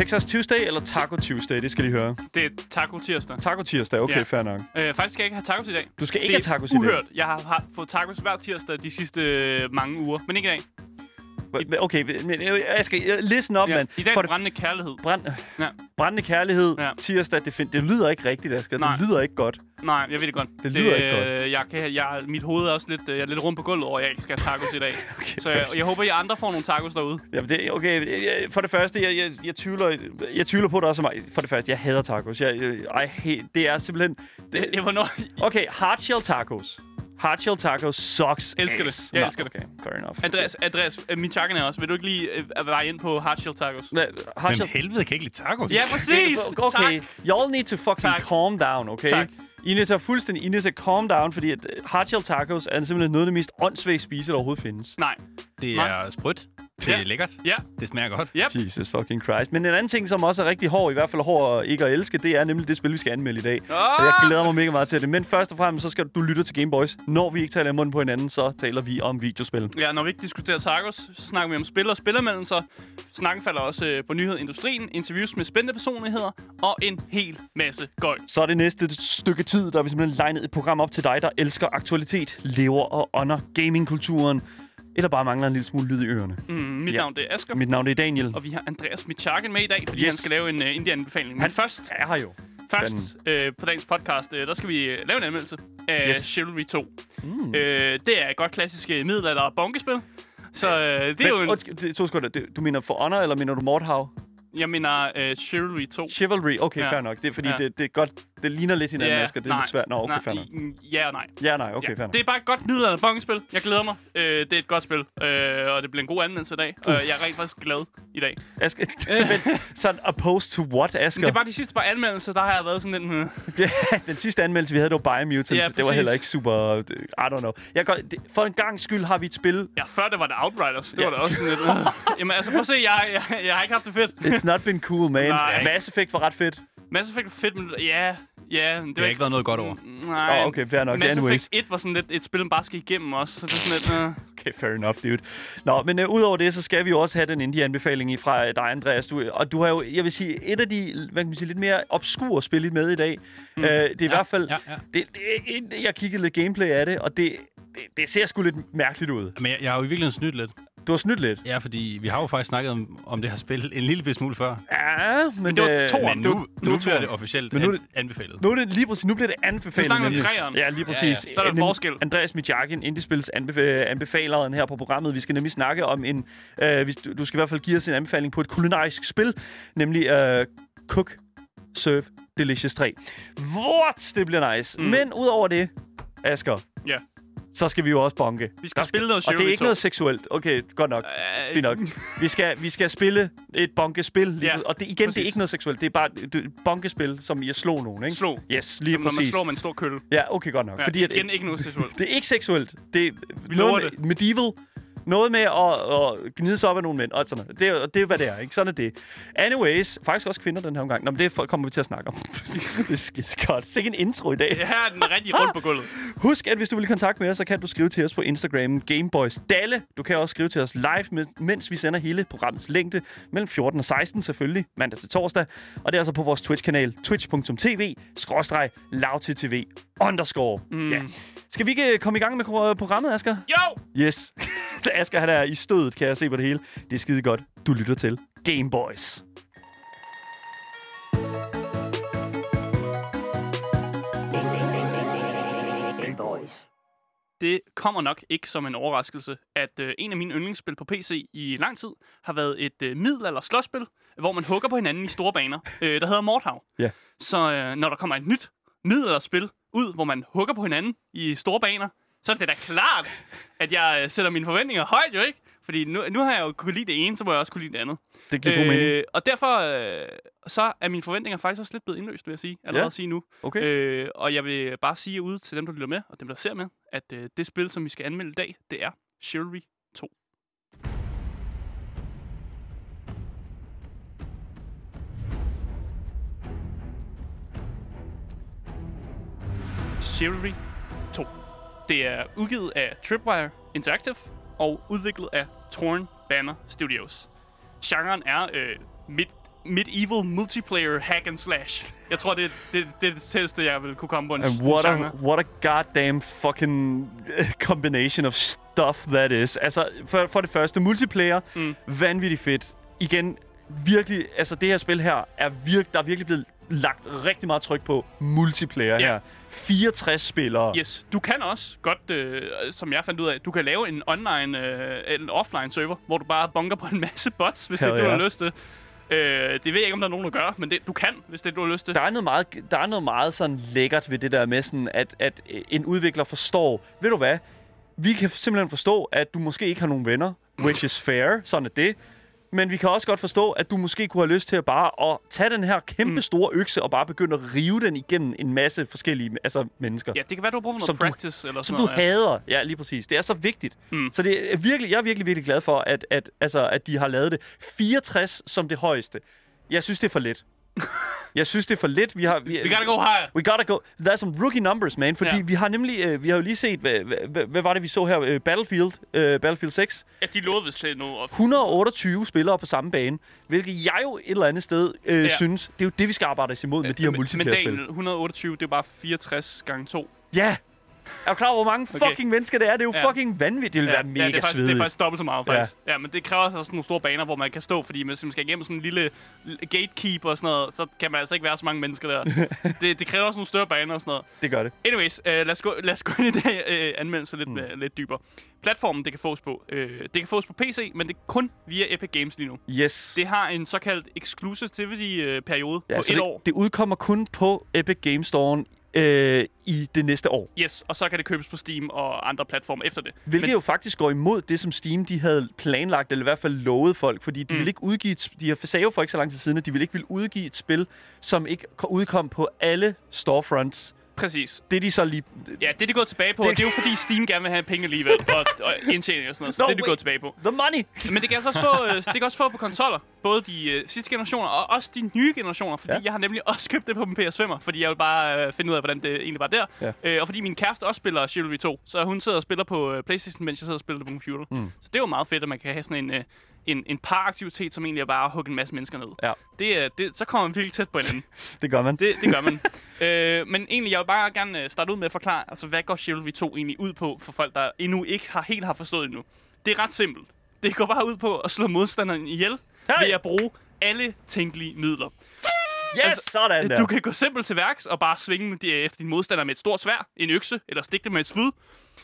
Texas Tuesday eller Taco Tuesday? Det skal de høre. Det er taco tirsdag. Taco tirsdag, okay, Ja. fair nok. Øh, faktisk skal jeg ikke have tacos i dag. Du skal ikke det have tacos i er dag. uhørt. Jeg har, har fået tacos hver tirsdag de sidste øh, mange uger, men ikke i dag. Okay, men øh, jeg skal listen op, Ja. mand. I dag er For det brændende kærlighed. Brænd, Ja. brændende kærlighed, Ja. tirsdag, det, find, det lyder ikke rigtigt, Asger. Nej. Det lyder ikke godt. Nej, jeg ved det godt. Det lyder ikke godt. øh, Jeg kan, jeg, mit hoved er også lidt, øh, jeg er lidt rundt på gulvet over, at jeg ikke skal have tacos i dag. Okay, Så jeg, jeg håber, at I andre får nogle tacos derude. Jamen, det, okay, jeg- for det første, jeg, jeg, jeg, tvivler, jeg tvivler på det også mig. For det første, jeg hader tacos. Jeg, jeg, hate, det er simpelthen... Det, det var noget... Okay, hardshell tacos. Hardshell tacos sucks Elsker det. ass. Jeg Nå, elsker det. Okay, fair enough. Andreas, Andreas øh, min chakken er også. Vil du ikke lige øh, være ind på hardshell tacos? Hvad, Men hardshell... helvede kan ikke lide tacos. Ja, præcis! Okay, Tak. y'all need to fucking Tak. calm down, okay? Tak. I need to fuldstændig, I need to calm down, fordi at øh, hardshell tacos er simpelthen noget af det mest åndssvage spise, der overhovedet findes. Nej. Det Nej. er sprødt. Det Ja. er lækkert. Ja. Det smager godt. Yep. Jesus fucking Christ. Men en anden ting, som også er rigtig hård, i hvert fald hård ikke at elske, det er nemlig det spil, vi skal anmelde i dag. Og jeg glæder mig mega meget til det. Men først og fremmest, så skal du lytte til Game Boys. Når vi ikke taler i munden på hinanden, så taler vi om videospil. Ja, når vi ikke diskuterer tacos, så snakker vi om spil og spillermeldelser. Snakken falder også øh, på nyhedindustrien, interviews med spændende personligheder og en hel masse gøj. Så er det næste stykke tid, der er vi simpelthen legnet et program op til dig, der elsker aktualitet, lever og ånder gamingkulturen, eller bare mangler en lille smule lyd i ørerne. Mm, mit Ja. navn det er Asger, Mit navn er Daniel. og vi har Andreas Michakken med i dag, fordi Yes. han skal lave en uh, Indian-befaling. Men Han- først, er her jo. først øh, på dagens podcast, øh, der skal vi øh, lave en anmeldelse af Yes. Chivalry 2. Mm. Øh, det er et godt klassisk øh, middelalder bonkespil. Så øh, det er jo Men, en... undskyld, det- to sekunder. Det- Du mener For Honor, eller mener du Mordhav? Jeg mener øh, Chivalry 2. Chivalry, okay, Ja. fair nok. Det er fordi, Ja. det, det er godt... Det ligner lidt hinanden, yeah, Asger. Det er nej, lidt svært. Nå, okay, nej, nok. i- Ja og nej. Ja, nej, okay, ja. Det er bare et godt middelalder bonkespil. Jeg glæder mig. Øh, det er et godt spil, øh, og det bliver en god anmeldelse i dag. Og jeg er rent faktisk glad i dag. Asger, men sådan opposed to what, Asger? Men det er bare de sidste par anmeldelser, der har jeg været sådan lidt... Øh, den sidste anmeldelse, vi havde, det var Biomutant. Ja, det var præcis. heller ikke super... I don't know. Jeg går, det, for en gang skyld har vi et spil. ja, før det var det Outriders. Det Ja. var da også sådan lidt... Øh. Jamen altså, prøv at se, jeg, jeg, jeg har ikke haft det fedt. It's not been cool, man. Nej. Mass Effect var ret fedt. Mass Effect var fedt, men ja... Ja, det, Det har ikke været noget godt over. Nej, Åh, okay, fair nok. Mass Anyways. Effect 1 var sådan lidt et spil, man bare skal igennem også. Så det er sådan lidt... Øh. Okay, fair enough, dude. Nå, men uh, udover det, så skal vi jo også have den indie-anbefaling fra uh, dig, Andreas. Du, og du har jo, jeg vil sige, et af de hvad kan man sige, lidt mere obskure spil med i dag. Mm. Uh, det er i hvert fald... Ja, ja. Det, det, et- jeg kiggede lidt gameplay af det, og det, det, det ser sgu lidt mærkeligt ud. Men jeg, jeg har jo i virkeligheden snydt lidt. Du har snydt lidt. Ja, fordi vi har jo faktisk snakket om, om det her spil en lille smule før. Ja, men, Men det var toeren. Men du- nu, du- nu bliver det officielt Men nu er an, anbefalet. Nu er det lige præcis, nu bliver det anbefalet. Nu snakker vi om treeren. Ja, lige præcis. Ja, ja. Så er der Nem- forskel. Andreas Mijakin, Indiespils anbefa- anbefaleren her på programmet. Vi skal nemlig snakke om en... Øh, hvis du, du skal i hvert fald give os en anbefaling på et kulinarisk spil, nemlig øh, Cook, Serve, Delicious 3. What? Det bliver nice. Mm. Men udover det, Asger, Ja. Så skal vi jo også bonke. Vi skal Der spille noget Og det er ikke 2. noget seksuelt. Okay, godt nok. Øh, Fint nok. Vi skal, vi skal spille et bonkespil. Lige, Ja, og det, igen, det er præcis. ikke noget seksuelt. Det er bare et bonkespil, som i at slå nogen, ikke? Slå. Yes, lige Som når man præcis. slår med en stor kølle. Ja, okay, godt nok. Ja, Fordi at, igen ikke noget seksuelt. det er ikke seksuelt. Det er Vi noget med, medieval. Noget med at, at gnide sig op af nogle mænd. Og sådan noget. Det, er, det er, hvad det er, ikke? Sådan er det. Anyways, faktisk også kvinder den her omgang. Nå, men det kommer vi til at snakke om. det er skide godt. Sikke en intro i dag. Ja, her er den rigtig rundt på gulvet. Husk, at hvis du vil i kontakt med os, så kan du skrive til os på Instagram Gameboys Dalle. Du kan også skrive til os live, mens vi sender hele programmets længde mellem 14 og 16 selvfølgelig, mandag til torsdag. Og det er altså på vores Twitch-kanal, twitch.tv, skråstreg, lavttv, underscore. Mm. Ja. Skal vi ikke komme i gang med programmet, Asger? Jo! Yes. Asger, han er i stødet, kan jeg se på det hele. Det er skide godt. Du lytter til Gameboys. Det kommer nok ikke som en overraskelse, at øh, en af mine yndlingsspil på PC i lang tid har været et øh, middelalder slåsspil, hvor man hugger på hinanden i store baner, øh, der hedder Mordhav. Ja. Så øh, når der kommer et nyt middelalderspil ud, hvor man hugger på hinanden i store baner, så er det da klart, at jeg øh, sætter mine forventninger højt, jo ikke? Fordi nu, nu har jeg jo kunne lide det ene, så må jeg også kunne lide det andet. Det giver god mening. Øh, og derfor øh, så er mine forventninger faktisk også lidt blevet indløst, vil jeg sige. Allerede Ja. at sige nu. Okay. Øh, og jeg vil bare sige ud til dem, der lytter med, og dem, der ser med, at øh, det spil, som vi skal anmelde i dag, det er Chivalry 2. Chivalry 2. Det er udgivet af Tripwire Interactive og udviklet af Torn Banner Studios. Genren er øh, mid medieval multiplayer hack and slash. Jeg tror, det er det, det, er det tætteste, jeg vil kunne komme på en And what a, genre. what a goddamn fucking eh, combination of stuff that is. Altså, for, for det første, multiplayer, mm. vanvittigt fedt. Igen, virkelig, altså det her spil her, er virk, der er virkelig blevet lagt rigtig meget tryk på multiplayer Ja. her. 64 spillere. Yes, du kan også godt, øh, som jeg fandt ud af, du kan lave en online, øh, en offline server, hvor du bare bunker på en masse bots, hvis Hell det du ja. har lyst til. Øh, det ved jeg ikke, om der er nogen, der gør, men det, du kan, hvis det du har lyst til. Der er noget meget, der er noget meget sådan lækkert ved det der med sådan, at, at en udvikler forstår, ved du hvad, vi kan simpelthen forstå, at du måske ikke har nogen venner, which is fair, sådan er det. Men vi kan også godt forstå, at du måske kunne have lyst til at bare at tage den her kæmpe store økse og bare begynde at rive den igennem en masse forskellige altså, mennesker. Ja, det kan være, du har brug for noget Som du- practice eller Som sådan du noget. ja. hader. Ja, lige præcis. Det er så vigtigt. Mm. Så det er virkelig, jeg er virkelig, virkelig glad for, at, at, altså, at de har lavet det. 64 som det højeste. Jeg synes, det er for lidt. Jeg synes, det er for lidt. Vi har, vi, We gotta go higher. We gotta go. There's some rookie numbers, man. Fordi Ja. vi har nemlig, øh, vi har jo lige set, hvad, hvad, hvad var det, vi så her? Øh, Battlefield, øh, Battlefield 6. Ja, de lovede vist til noget. 128 spillere på samme bane, hvilket jeg jo et eller andet sted øh, Ja. ja. synes, det er jo det, vi skal arbejde os imod med de her men, men multiplayer-spil. Daniel, 128, det er bare 64 gange 2. Ja! Er du klar over, hvor mange Okay. fucking mennesker det er? Det er jo Ja. fucking vanvittigt. Det vil være mega ja, det er, faktisk, det er svedigt. faktisk dobbelt så meget, Ja. faktisk. Ja. ja, men det kræver også sådan nogle store baner, hvor man kan stå, fordi hvis man skal igennem sådan en lille gatekeep og sådan noget, så kan man altså ikke være så mange mennesker der. så det, det kræver også nogle større baner og sådan noget. Det gør det. Anyways, uh, lad, os gå, lad os gå ind i det uh, anmeldelse lidt, mm. uh, lidt dybere. Platformen, det kan fås på, uh, det kan fås på PC, men det er kun via Epic Games lige nu. Yes. Det har en såkaldt exclusivity-periode ja, på et det, år. det udkommer kun på Epic Games Store øh, i det næste år. Yes, og så kan det købes på Steam og andre platforme efter det. Hvilket Men- jo faktisk går imod det, som Steam de havde planlagt, eller i hvert fald lovet folk, fordi de Mm. ville ikke udgive et, de sagde jo for ikke så lang tid siden, at de ville ikke ville udgive et spil, som ikke ko- udkom på alle storefronts. Præcis. Det er de så lige... Ja, det er de gået tilbage på, det... og det er jo fordi Steam gerne vil have penge alligevel, og, og indtjening og sådan noget, så No, det er de gået tilbage på. The money! Men det kan altså også få, øh, det kan også få på konsoller, både de øh, sidste generationer og også de nye generationer, fordi ja. Jeg har nemlig også købt det på min PS5'er, fordi jeg vil bare øh, finde ud af, hvordan det egentlig var der. Ja. Øh, og fordi min kæreste også spiller Chivalry 2, så hun sidder og spiller på øh, Playstation, mens jeg sidder og spiller det på computer. Mm. Så det er jo meget fedt, at man kan have sådan en, øh, en, en paraktivitet, som egentlig er bare at hugge en masse mennesker ned. Ja. Det, er- det, så kommer man virkelig tæt på hinanden. Det gør man. Det, det gør man. øh, men egentlig, jeg vil bare gerne øh, starte ud med at forklare, altså, hvad går Chivalry 2 egentlig ud på, for folk, der endnu ikke har helt har forstået endnu. Det er ret simpelt. Det går bare ud på at slå modstanderen ihjel Hey! ved at bruge alle tænkelige midler. Yes, altså, sådan der. Du kan gå simpelt til værks og bare svinge de, efter din modstander med et stort svær, en økse, eller stikke det med et spyd.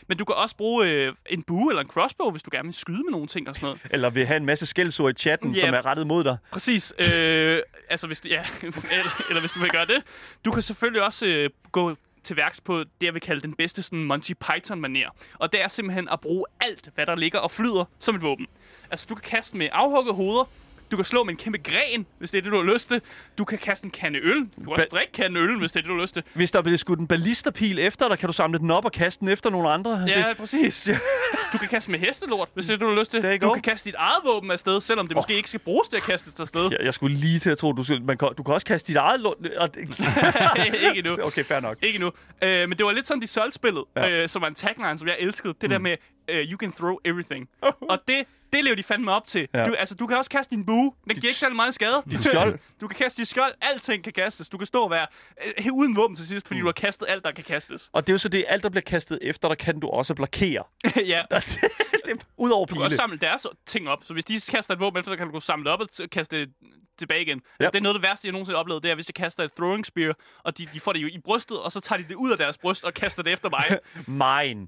Men du kan også bruge øh, en bue eller en crossbow, hvis du gerne vil skyde med nogle ting og sådan noget. Eller vil have en masse skældsord i chatten, Ja. som er rettet mod dig. Præcis. Øh, altså, hvis du, ja, eller, eller hvis du vil gøre det. Du kan selvfølgelig også øh, gå til værks på det, jeg vil kalde den bedste sådan Monty Python-manér. Og det er simpelthen at bruge alt, hvad der ligger og flyder som et våben. Altså, du kan kaste med afhugget hoveder. Du kan slå med en kæmpe gren, hvis det er det, du har lyst til. Du kan kaste en kande øl. Du kan også drikke kande øl, hvis det er det, du har lyst til. Hvis der bliver skudt en ballisterpil efter dig, kan du samle den op og kaste den efter nogle andre. Ja, Det, præcis. Du kan kaste med hestelort, hvis det er det, du har lyst til. Du go. kan kaste dit eget våben afsted, selvom det måske ikke skal bruges til at kaste det afsted. jeg, jeg skulle lige til at tro, du, skal, man kan, du kan også kaste dit eget lort. ikke endnu. okay, fair nok. Ikke nu. Øh, men det var lidt sådan, de solgte spillet. Ja. øh, som var en tagline, som jeg elskede. Det mm. der med, uh, you can throw everything. og det, det lever de fandme op til. Ja. Du, altså, du kan også kaste din bue. Den giver ikke særlig meget skade. Dit skjold. du kan kaste dit skjold. Alting kan kastes. Du kan stå og være øh, uden våben til sidst, fordi mm. du har kastet alt, der kan kastes. Og det er jo så det, alt der bliver kastet efter, der kan du også blokere. ja. det, det, Udover Du kan også pile. samle deres ting op. Så hvis de kaster et våben efter, så kan du gå samle op og kaste det tilbage igen. Ja. Altså, det er noget af det værste, jeg nogensinde har oplevet. Det er, hvis jeg kaster et throwing spear, og de, de får det jo i brystet, og så tager de det ud af deres bryst og kaster det efter mig. Mine.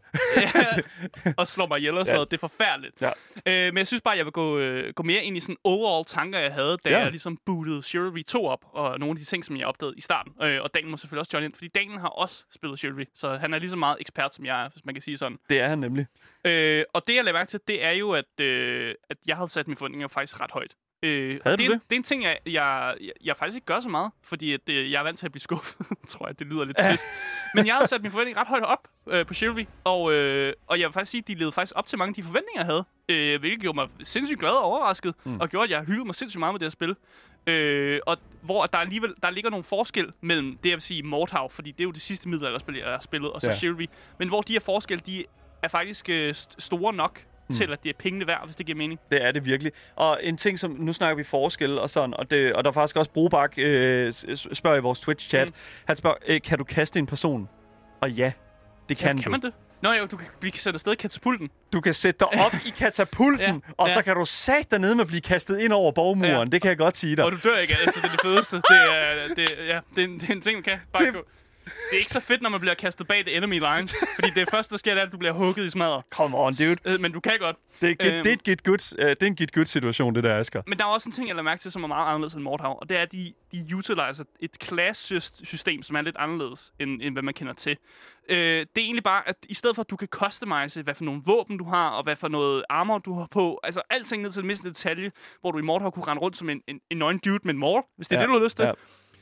og slår mig ihjel og sådan Ja. noget. Det er forfærdeligt. Ja. Øh, men jeg synes bare, jeg vil gå, øh, gå mere ind i sådan overall tanker, jeg havde, da Ja. jeg ligesom bootede Chivalry 2 op, og nogle af de ting, som jeg opdagede i starten. Øh, og Daniel må selvfølgelig også join ind, fordi Daniel har også spillet Chivalry, så han er lige så meget ekspert, som jeg er, hvis man kan sige sådan. Det er han nemlig. Øh, og det, jeg lagde mærke til, det er jo, at, øh, at jeg havde sat mine forventninger faktisk ret højt. Øh, Havde det, du er- det? det er en ting, jeg, jeg, jeg, jeg faktisk ikke gør så meget, fordi at, øh, jeg er vant til at blive skuffet, tror jeg. Det lyder lidt trist. Men jeg havde sat min forventning ret højt op øh, på Chivalry, og, øh, og jeg vil faktisk sige, at de levede faktisk op til mange af de forventninger, jeg havde, øh, hvilket gjorde mig sindssygt glad og overrasket, mm. og gjorde, at jeg hyggede mig sindssygt meget med det her spil. Øh, og hvor der alligevel der ligger nogle forskel mellem det, jeg vil sige, Mordhav, fordi det er jo det sidste middelalderspil, jeg har spillet, og så Ja. ja. Chivalry. Men hvor de her forskelle, de er faktisk øh, st- store nok mm. til, at det er pengene værd, hvis det giver mening. Det er det virkelig. Og en ting, som nu snakker vi forskel og sådan, og, det, og der er faktisk også Brobak øh, spørger i vores Twitch-chat. Mm. Han spørger, øh, kan du kaste en person? Og ja, det kan, ja, du. kan man det? Nå jo, du kan, kan sætte afsted i katapulten. Du kan sætte dig op i katapulten, ja, Ja, og så ja. kan du sat dernede med at blive kastet ind over borgmuren. Ja. Det kan jeg godt sige dig. Og du dør ikke, altså det er det fedeste. Det er, det, ja, det er, en, det er en ting, man kan. Bare Det- det... Det er ikke så fedt, når man bliver kastet bag det enemy lines, fordi det første, der sker, det er, at du bliver hugget i smadret. Come on, dude. Øh, Men du kan godt. Det er, get, Øhm. det er, et get good, uh, det er en get good situation, det der, Asger. Men der er også en ting, jeg lader mærke til, som er meget anderledes end Mordhav, og det er, at de, de utiliser et class-system, som er lidt anderledes, end, end hvad man kender til. Øh, det er egentlig bare, at i stedet for, at du kan customize, hvad for nogle våben du har, og hvad for noget armor du har på, altså alting ned til den mindste detalje, hvor du i Mordhav kunne rende rundt som en, en, en nøgen dude med en maul, hvis det er Ja, det, du har lyst til. ja.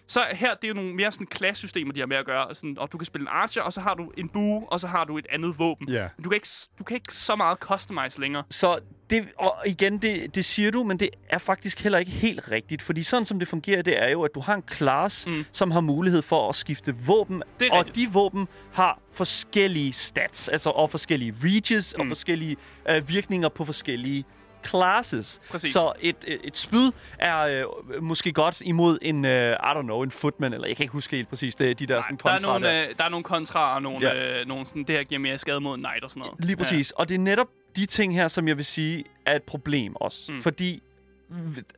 Så her, det er jo nogle mere sådan klasse-systemer, de har med at gøre. Sådan, og du kan spille en archer, og så har du en bue, og så har du et andet våben. Ja. Du, kan ikke, du kan ikke så meget customize længere. Så det, og igen, det, det siger du, men det er faktisk heller ikke helt rigtigt. Fordi sådan som det fungerer, det er jo, at du har en class, mm. Som har mulighed for at skifte våben. Det og rigtigt. de våben har forskellige stats, altså og forskellige reaches, mm. og forskellige øh, virkninger på forskellige classes. Præcis. Så et, et, et spyd er øh, måske godt imod en, øh, I don't know, en footman, eller jeg kan ikke huske helt præcis det, de der sådan der, er kontra nogle, øh, der er nogle kontra og nogle, Ja. øh, nogle sådan, det her giver mere skade mod en knight og sådan noget. Lige præcis. Ja. Og det er netop de ting her, som jeg vil sige, er et problem også. Mm. Fordi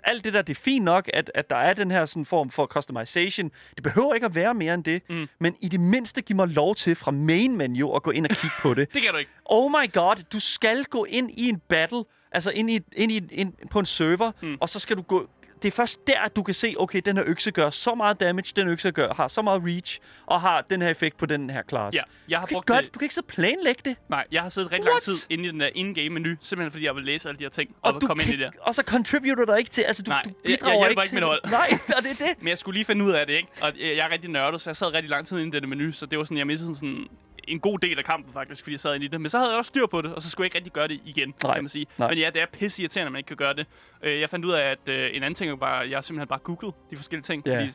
alt det der, det er fint nok, at, at der er den her sådan form for customization. Det behøver ikke at være mere end det. Mm. Men i det mindste giv mig lov til fra main menu at gå ind og kigge på det. Det kan du ikke. Oh my god, du skal gå ind i en battle, altså ind, i, ind, i, ind på en server, mm. Og så skal du gå... Det er først der, at du kan se, okay, den her økse gør så meget damage, den økse gør, har så meget reach, og har den her effekt på den her class. Ja, jeg har Du kan, brugt gøre, det. du kan ikke så planlægge det. Nej, jeg har siddet rigtig What? lang tid inde i den der in-game menu, simpelthen fordi jeg vil læse alle de her ting og, og du komme ind i kan- det. Og så contributor der ikke til, altså du, Nej, du jeg- jeg bidrager hjælper ikke ikke mit hold. Nej, og det er det. Men jeg skulle lige finde ud af det, ikke? Og jeg jeg er rigtig nørdet, så jeg sad rigtig lang tid inde i det menu, så det var sådan, jeg mistede sådan, sådan en god del af kampen faktisk, fordi jeg sad inde i det. Men så havde jeg også styr på det, og så skulle jeg ikke rigtig gøre det igen, Nej, kan man sige. nej. Men ja, det er pisse irriterende, at man ikke kan gøre det. Øh, Jeg fandt ud af, at øh, en anden ting er bare, jeg simpelthen bare googlet de forskellige ting, Ja. fordi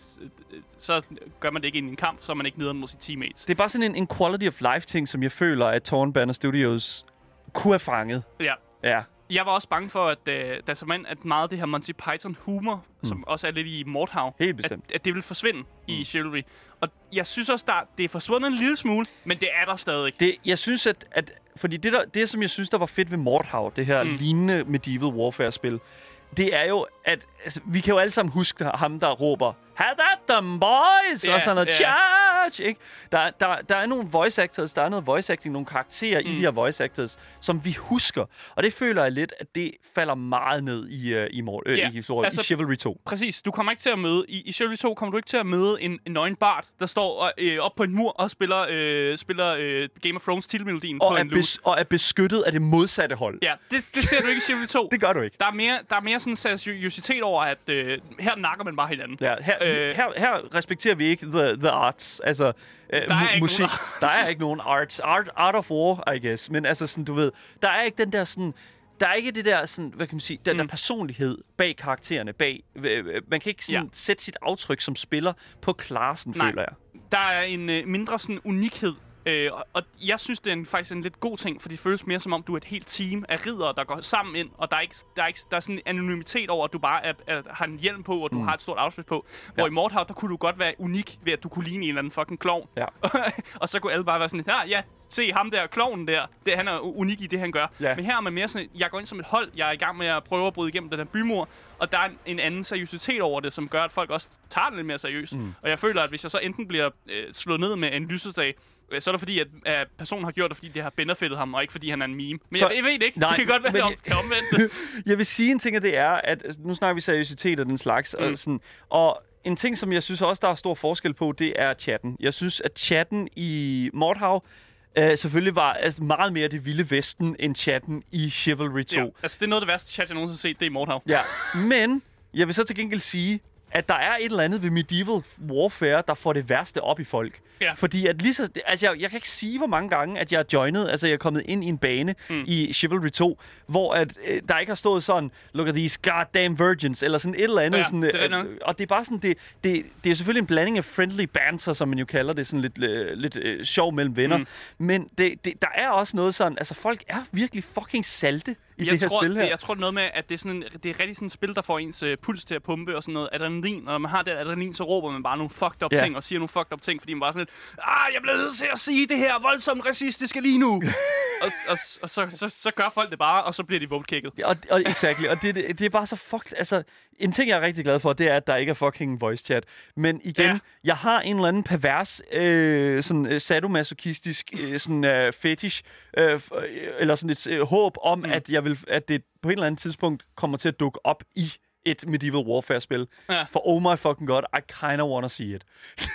øh, så gør man det ikke i en kamp, så er man ikke nede mod sine teammates. Det er bare sådan en, en quality of life ting, som jeg føler, at Torn Banner Studios kunne have fanget. Ja. Ja. Jeg var også bange for, at, øh, da som mand, at meget af det her Monty Python humor, mm. som også er lidt i Mordhav, Helt at, bestemt. at det vil forsvinde mm. i Chivalry. Og jeg synes også, der, det er forsvundet en lille smule, men det er der stadig. Det, jeg synes, at, at fordi det, der, det, som jeg synes, der var fedt ved Mordhav, det her. Mm. lignende medieval warfare-spil, det er jo, at altså, vi kan jo alle sammen huske ham, der råber, Have that them boys! Ja, og sådan noget, charge! Ikke? Der, der, der er nogle voice actors, der er noget voice acting, nogle karakterer mm. i de her voice actors, som vi husker. Og det føler jeg lidt, at det falder meget ned i, uh, i, mor, øh, i, historien, altså- i Chivalry 2. Præcis, du kommer ikke til at møde, i, i Chivalry 2 kommer du ikke til at møde en, en nøgen der står øh, op på en mur og spiller, øh, spiller øh, Game of Thrones titelmelodien på Og er, en bes, og er beskyttet af det modsatte hold. Ja, det, det ser du ikke i Chivalry 2. Det gør du ikke. Der er mere, der er mere sådan seriøsitet over, at øh, her nakker man bare hinanden. Ja, her, øh, her, her respekterer vi ikke the, the arts. Altså, øh, Der er ikke musik. nogen arts. Der er ikke nogen arts. Art, art of war, I guess. Men altså, sådan, du ved, der er ikke den der sådan... Der er ikke det der, sådan, hvad kan man sige, den der Mm. personlighed bag karaktererne, bag... øh, Man kan ikke sådan Ja. sætte sit aftryk som spiller på klassen, Nej. føler jeg. Der er en øh, mindre sådan unikhed. Øh, og, jeg synes, det er en, faktisk en lidt god ting, for det føles mere som om, du er et helt team af ridere, der går sammen ind, og der er, ikke, der er, ikke, der er sådan en anonymitet over, at du bare er, er, har en hjelm på, og du mm. har et stort outfit på. Hvor Ja. i Mordhav, der kunne du godt være unik ved, at du kunne ligne en eller anden fucking klovn. Ja. og så kunne alle bare være sådan, ja, ja, se ham der, klovnen der, det, han er unik i det, han gør. Ja. Men her er man mere sådan, jeg går ind som et hold, jeg er i gang med at prøve at bryde igennem den her bymur, og der er en, en anden seriøsitet over det, som gør, at folk også tager det lidt mere seriøst. Mm. Og jeg føler, at hvis jeg så enten bliver øh, slået ned med en lysesdag, så er det fordi, at, at personen har gjort det, fordi det har benefittet ham, og ikke fordi han er en meme. Men Så- jeg, jeg ved det ikke. Nej, det kan godt være, men- det omvendt. jeg vil sige en ting, og det er, at altså, nu snakker vi seriøsitet og den slags. Mm. Og, sådan, og en ting, som jeg synes også, der er stor forskel på, det er chatten. Jeg synes, at chatten i Mordhav øh, selvfølgelig var altså, meget mere det vilde vesten, end chatten i Chivalry 2. ja. Altså, det er noget af det værste chat, jeg nogensinde har set, det er i Mordhav. Ja, men jeg vil så til gengæld sige, at der er et eller andet ved medieval warfare, der får det værste op i folk. Ja. Fordi at lige så, altså jeg, jeg kan ikke sige, hvor mange gange, at jeg er joinet, altså jeg er kommet ind i en bane mm. i Chivalry 2, hvor at, øh, der ikke har stået sådan, look at these goddamn virgins, eller sådan et eller andet. Ja, sådan, det øh, og det er bare sådan, det, det, det er selvfølgelig en blanding af friendly banter, som man jo kalder det, sådan lidt, øh, lidt øh, sjov mellem venner. Mm. Men det, det, der er også noget sådan, altså folk er virkelig fucking salte i jeg det her tror, spil her. Det, jeg tror noget med, at det er, sådan en, det er rigtig sådan et spil, der får ens øh, puls til at pumpe og sådan noget adrenalin. Og når man har det adrenalin, så råber man bare nogle fucked up Ja. ting og siger nogle fucked up ting, fordi man bare sådan lidt, ah, jeg bliver nødt til at sige det her voldsomt racistiske lige nu. og og, og så, så, så, gør folk det bare, og så bliver de votekicket. Ja, Og, og exactly, og det, det, det er bare så fucked. Altså, en ting, jeg er rigtig glad for, det er, at der ikke er fucking voice chat. Men igen, Ja. jeg har en eller anden pervers, øh, sådan øh, sadomasochistisk øh, sådan, øh, fetish, øh, øh, eller sådan et øh, håb om, mm. at, jeg vil, at det på et eller andet tidspunkt kommer til at dukke op i et medieval warfare-spil. Ja. For oh my fucking god, I kinda wanna see it.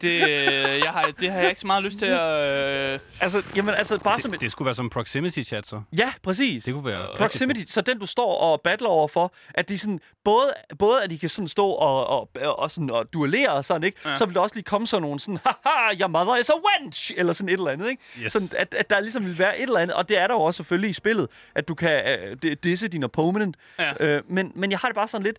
Det, øh, jeg har, det har jeg ikke så meget lyst til at... Øh, Altså, jamen, altså bare som Det, et... det skulle være som proximity chat, så. Ja, præcis. Det kunne være... rigtig Proximity, så den du står og battler over for, at de sådan, både, både at de kan sådan stå og, og, og, sådan, og duellere og sådan, ikke? Ja. Så vil der også lige komme sådan nogle sådan, haha, your mother is a wench, eller sådan et eller andet, ikke? Yes. Sådan, at, at der ligesom vil være et eller andet, og det er der jo også selvfølgelig i spillet, at du kan uh, disse din opponent. Ja. Øh, men, men jeg har det bare sådan lidt,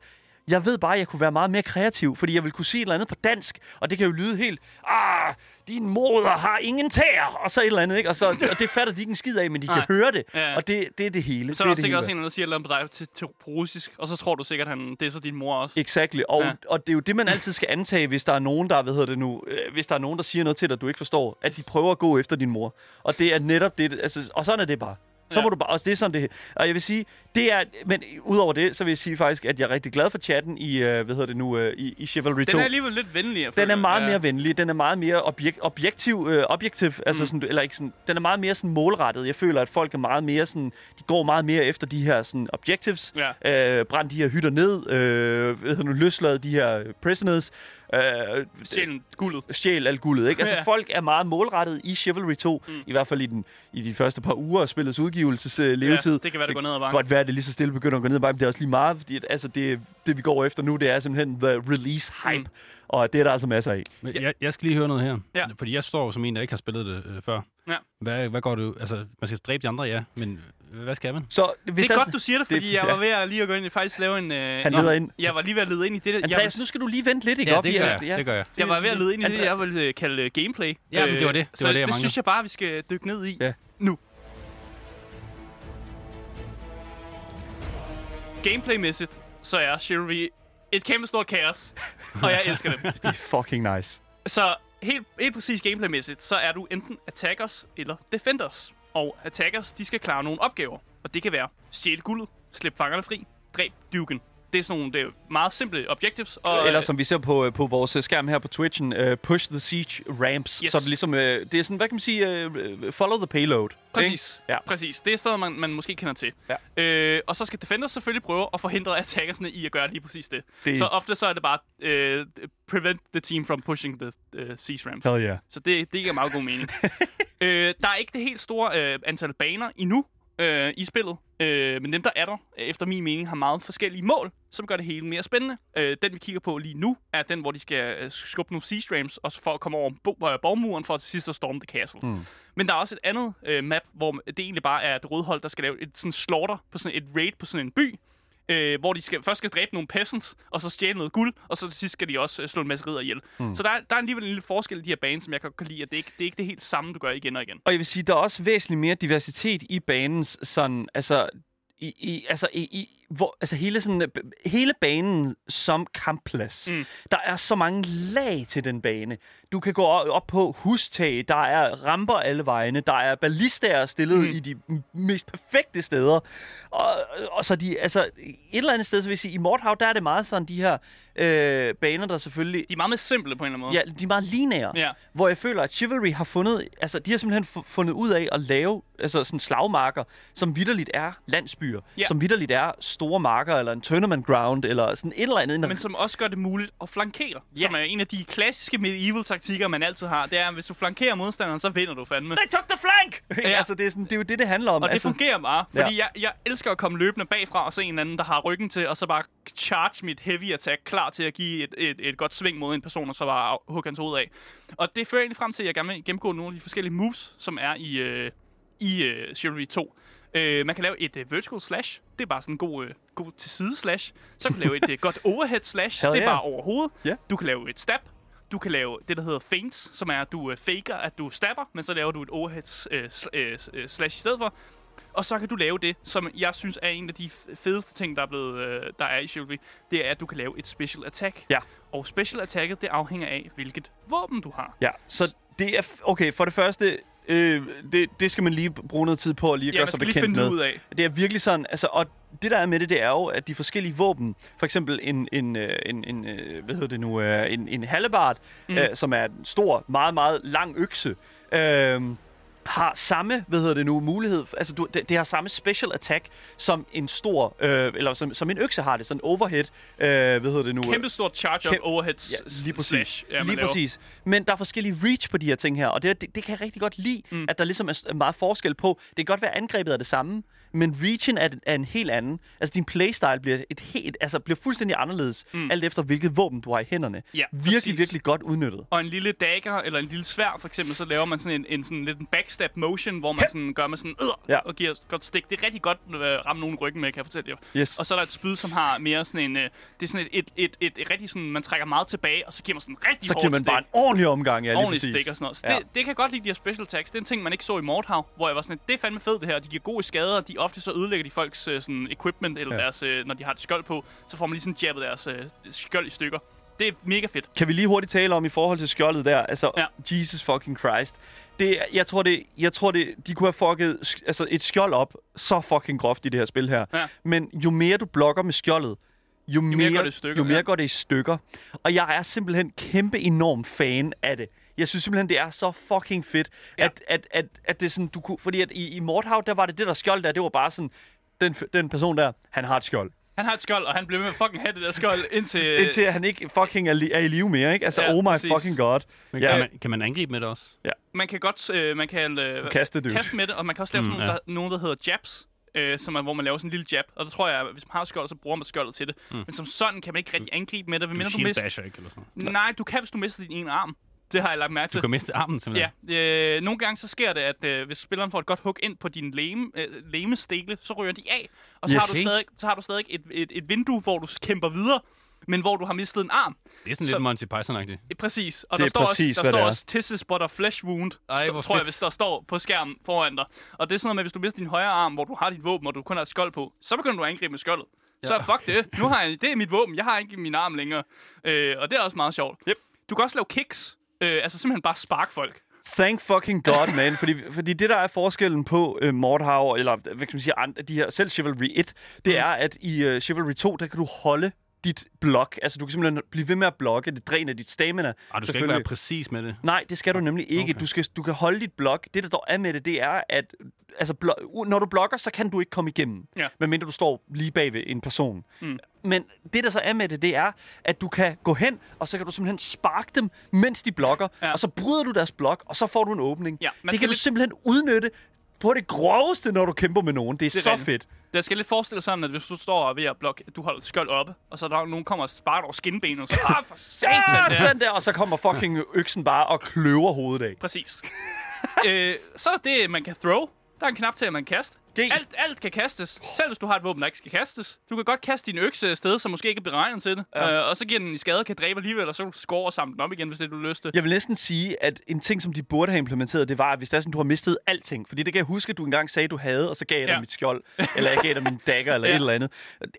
jeg ved bare, at jeg kunne være meget mere kreativ, fordi jeg vil kunne sige et eller andet på dansk, og det kan jo lyde helt, ah, din moder har ingen tær, og så et eller andet, ikke? Og, så, og det fatter de ikke en skid af, men de Nej. kan høre det, Ja. og det, det er det hele. så er der det sikkert også en, der siger noget på dig til, til, russisk, og så tror du sikkert, han det er så din mor også. Exactly. Og, ja. og det er jo det, man altid skal antage, hvis der er nogen, der, hvad hedder det nu, øh, hvis der er nogen, der siger noget til dig, du ikke forstår, at de prøver at gå efter din mor. Og det er netop det, altså, og sådan er det bare. Så Ja. må du bare, også det er sådan det Og jeg vil sige, det er, men udover det, så vil jeg sige faktisk, at jeg er rigtig glad for chatten i, øh, hvad hedder det nu, øh, i, i Chivalry 2. Den er alligevel lidt venligere. Den er meget ja. mere venlig, den er meget mere objek- objektiv, øh, objektiv, altså Mm. sådan, eller ikke sådan, den er meget mere sådan målrettet. Jeg føler, at folk er meget mere sådan, de går meget mere efter de her sådan objectives, Ja. øh, brænd de her hytter ned, øh, hvad hedder nu, løslade de her prisoners, øh, guldet. stjæl alt guldet, ikke? Altså, Ja. folk er meget målrettet i Chivalry 2, Mm. i hvert fald i, den, i de første par uger af spillets udgivelses øh, levetid. Ja, det kan være, det går ned ad Det bakken. godt være, at det lige så stille begynder at gå ned ad bakken, det er også lige meget, fordi at, altså, det, det, vi går efter nu, det er simpelthen the release hype, Mm. og det er der altså masser af. Men jeg, jeg skal lige høre noget her. Ja. Fordi jeg står som en, der ikke har spillet det øh, før. Ja. Hvad, hvad går du... Altså, man skal dræbe de andre, ja. Men hvad skal man? Så, hvis Det er der godt, du siger det, det- fordi jeg ja. var ved at lige at gå ind og faktisk lave en... Øh, Han leder ind. Jeg var lige ved at lede ind i det. der. Andreas, jeg, nu skal du lige vente lidt, ikke? Ja, op det gør jeg. Det gør jeg. jeg var ved at lede ind i det, jeg vil øh, kalde øh, gameplay. Ja, men det var det. Det så var det, jeg det synes jeg bare, vi skal dykke ned i Ja. nu. Gameplaymæssigt, så er Chivalry et kæmpe stort kaos, og jeg elsker det. Det er fucking nice. Så helt, helt præcis gameplaymæssigt, så er du enten attackers eller defenders. Og attackers, de skal klare nogle opgaver. Og det kan være stjæle guldet, slippe fangerne fri, dræb duken. Det er sådan nogle det er meget simple objectives. Og, Eller som vi ser på, øh, på vores øh, skærm her på Twitchen, uh, push the siege ramps. Yes. Så det, ligesom, uh, det er sådan, hvad kan man sige, uh, follow the payload. Præcis. Ikke? Ja. Præcis. Det er sådan man, man måske kender til. Ja. Øh, og så skal defenders selvfølgelig prøve at forhindre attackersne i at gøre lige præcis det. Det- Så ofte så er det bare øh, prevent the team from pushing the uh, siege ramps. Hell yeah. Så det, det giver meget god mening. øh, der er ikke det helt store øh, antal baner endnu øh, i spillet, øh, men dem, der er der, efter min mening, har meget forskellige mål, som gør det hele mere spændende. Øh, den, vi kigger på lige nu, er den, hvor de skal øh, skubbe nogle siege ramps, også for at komme over bo- øh, borgmuren, for til sidst at storme the castle. Mm. Men der er også et andet øh, map, hvor det egentlig bare er et rødhold, der skal lave et sådan slaughter, på sådan et raid på sådan en by, øh, hvor de skal, først skal dræbe nogle peasants, og så stjæle noget guld, og så til sidst skal de også øh, slå en masse ridder ihjel. Mm. Så der, er- der er alligevel en lille forskel i de her baner, som jeg godt kan lide, at det ikke det er ikke det helt samme, du gør igen og igen. Og jeg vil sige, der er også væsentligt mere diversitet i banens sådan, altså, i, i, altså, i, i, hvor, altså hele, sådan, øh, hele banen som kampplads. Mm. Der er så mange lag til den bane. Du kan gå op på hustag, der er ramper alle vegne, der er ballistager stillet mm. i de mest perfekte steder. Og, og så de, altså, et eller andet sted, så vil jeg sige, i Mordhav, der er det meget sådan de her øh, baner, der selvfølgelig De er meget mere simple på en eller anden måde. Ja, de er meget lineære. Ja. Hvor jeg føler, at Chivalry har fundet... Altså, de har simpelthen fu- fundet ud af at lave altså, sådan slagmarker, som vidderligt er landsbyer. Ja. Som vidderligt er store marker, eller en tournament ground, eller sådan et eller andet. Men som også gør det muligt at flankere. Ja. Som er en af de klassiske medieval-taktikker, man altid har. Det er, at hvis du flankerer modstanderen, så vinder du fandme. They took the flank! Ja. altså, det er, sådan, det er jo det, det handler om. Og det altså, fungerer bare, fordi Ja. jeg, jeg elsker at komme løbende bagfra og se en anden, der har ryggen til, og så bare charge mit heavy attack, klar til at give et, et, et godt sving mod en person, og så bare hugge hans hoved af. Og det fører egentlig frem til, at jeg gerne vil gennemgå nogle af de forskellige moves, som er i, øh, i øh, Chivalry 2. Øh, man kan lave et øh, vertical slash. Det er bare sådan en god, øh, god til side slash. Så kan du lave et øh, godt overhead slash. Hell det er yeah. bare over hovedet. Ja. Du kan lave et stab. Du kan lave det, der hedder feints, som er, at du øh, faker, at du stabber, men så laver du et overhead øh, øh, øh, slash i stedet for. Og så kan du lave det, som jeg synes er en af de fedeste ting, der er, blevet, øh, der er i Chivalry. Det er, at du kan lave et special attack. Ja. Og special attacket, det afhænger af, hvilket våben du har. Ja, så det er... Okay, for det første... Øh, det, det skal man lige bruge noget tid på at lige Ja, gøre sig bekendt finde med. det ud af. Det er virkelig sådan, altså, og det der er med det, det er jo, at de forskellige våben, for eksempel en, en, øh, en, en øh, hvad hedder det nu, øh, en, en halebard, mm. øh, som er en stor, meget, meget lang økse, øh, har samme, hvad hedder det nu, mulighed, altså du, det, det har samme special attack, som en stor, øh, eller som, som en økse har det, sådan en overhead, øh, hvad hedder det nu? Kæmpe stort charge Kæm- overhead Ja, lige præcis. slash. Ja, lige laver. præcis. Men der er forskellige reach på de her ting her, og det, det, det kan jeg rigtig godt lide, mm. at der ligesom er meget forskel på. Det kan godt være, at angrebet er det samme, men reachen er, er en helt anden. Altså din playstyle bliver, et helt, altså, bliver fuldstændig anderledes, mm. alt efter hvilket våben du har i hænderne. Ja, virkelig, præcis. virkelig godt udnyttet. Og en lille dagger eller en lille svær, for eksempel, så laver man sådan en, en sådan lidt en backstab motion, hvor man sådan gør med sådan øh, Ja. og giver et godt stik. Det er rigtig godt at øh, ramme nogen i ryggen med, kan jeg fortælle jer. Yes. Og så er der et spyd, som har mere sådan en... Øh, det er sådan et, et, et, et, rigtig sådan, man trækker meget tilbage, og så giver man sådan en rigtig Så hårdt giver man stik. bare en ordentlig omgang, ja, lige ordentlig præcis. stik og sådan noget. Så Ja. det, det kan godt lide, de her special attacks. Det er en ting, man ikke så i Mordhav, hvor jeg var sådan, det er fandme fedt det her. De giver gode skader, de ofte så ødelægger de folks øh, sådan, equipment, eller ja. deres, øh, når de har et skjold på, så får man lige sådan jabbet deres øh, skjold i stykker. Det er mega fedt. Kan vi lige hurtigt tale om i forhold til skjoldet der? Altså, Ja. Jesus fucking Christ. Det, jeg tror, det, jeg tror det, de kunne have fucket altså et skjold op så fucking groft i det her spil her. Ja. Men jo mere du blokker med skjoldet, jo, mere, går det i stykker, jo mere ja. går det i stykker. Og jeg er simpelthen kæmpe enorm fan af det. Jeg synes simpelthen, det er så fucking fedt, Ja. at, at, at, at det er sådan, du kunne, fordi at i, i Mordhav, der var det det der skjold der, det var bare sådan, den, den person der, han har et skjold. Han har et skjold, og han bliver med at fucking have det der skjold indtil... Indtil han ikke fucking er, li- er i live mere, ikke? Altså, Ja, oh my præcis. fucking god. Men Ja. kan, man, kan man angribe med det også? Man kan godt... Øh, man kan øh, Kaste det. kaste med det, og man kan også lave Mm, sådan nogle, ja. der, nogle, der hedder jabs. Øh, som er, hvor man laver sådan en lille jab. Og der tror jeg, at hvis man har skjold, så bruger man skjoldet til det. Mm. Men som sådan kan man ikke rigtig angribe med det. Du Medmindre du, shield mister... ikke, eller sådan. Nej, du kan, hvis du mister din ene arm. Det har jeg lagt mærke Du til. kan miste armen, simpelthen. Ja, øh, nogle gange så sker det, at øh, hvis spilleren får et godt hug ind på din leme, øh, lemestele, så ryger de af. Og så, Yes. har, du stadig, så har du stadig et, et, et vindue, hvor du kæmper videre, men hvor du har mistet en arm. Det er sådan Så- lidt Monty Python-agtigt. Præcis. Og Det der er står præcis, også, hvad der det står også Tissus spot of flesh wound, Ej, hvor tror jeg, hvis der står på skærmen foran dig. Og det er sådan noget med, hvis du mister din højre arm, hvor du har dit våben, og du kun har et skjold på, så begynder du at angribe med skjoldet. Så fuck det. Nu har jeg, det er mit våben. Jeg har ikke min arm længere. Øh, og det er også meget sjovt. Yep. Du kan også lave kicks. Øh, altså simpelthen bare spark folk. Thank fucking God, man. fordi, fordi det, der er forskellen på uh, Mordhav, eller hvad kan man sige, andre, de her, selv Chivalry 1, det Mm. er, at i uh, Chivalry 2, der kan du holde dit blok. Altså, du kan simpelthen blive ved med at blokke. Det dræner dit stamina. Ah, du skal ikke være præcis med det. Nej, det skal du nemlig ikke. Okay. Du, skal, du kan holde dit blok. Det, der dog er med det, det er, at altså, blo- når du blokker, så kan du ikke komme igennem. Ja. Medmindre du står lige bag ved en person. Mm. Men det, der så er med det, det er, at du kan gå hen, og så kan du simpelthen sparke dem, mens de blokker. Ja. Og så bryder du deres blok, og så får du en åbning. Ja, det kan du lidt- simpelthen udnytte på det groveste, når du kæmper med nogen. Det er, Det er så rigtigt. fedt. Der skal lidt forestille sådan, at hvis du står ved at blokke, du holder skjold oppe, og så er der nogen kommer og sparker over skinbenet, og så, ah, for satan, er. den der, og så kommer fucking øksen bare og kløver hovedet af. Præcis. øh, så er det, man kan throw. Der er en knap til, at man kan kaste. G. Alt, alt kan kastes, selv hvis du har et våben, der ikke skal kastes. Du kan godt kaste din økse et sted, som måske ikke er beregnet til det. Ja. Ja. Øh, og så giver den i skade kan dræbe alligevel, og så kan du score og samle den op igen, hvis det du lyst til. Jeg vil næsten sige, at en ting, som de burde have implementeret, det var, at hvis det er sådan, du har mistet alting. Fordi det kan jeg huske, at du engang sagde, du havde, og så gav jeg dig Ja. mit skjold. Eller jeg gav dig min dagger, eller Ja. et eller andet.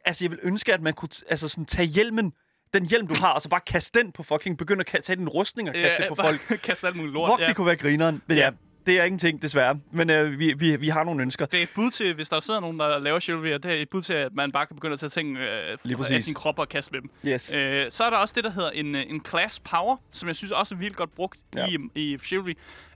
Altså, jeg vil ønske, at man kunne altså, sådan, tage hjelmen, den hjelm, du har, og så bare kaste den på fucking, begynde at tage din rustning og kaste det på folk. kaste alt muligt lort. Fuck, det kunne være grineren. Men ja, det er ingenting, desværre. Men øh, vi, vi, vi har nogle ønsker. Det er et bud til, hvis der sidder nogen, der laver chivalry, det er et bud til, at man bare kan begynde at tage ting øh, af sin krop og kaste med dem. Yes. Øh, så er der også det, der hedder en, øh, en class power, som jeg synes også er vildt godt brugt Ja. ja. i, i Chivalry.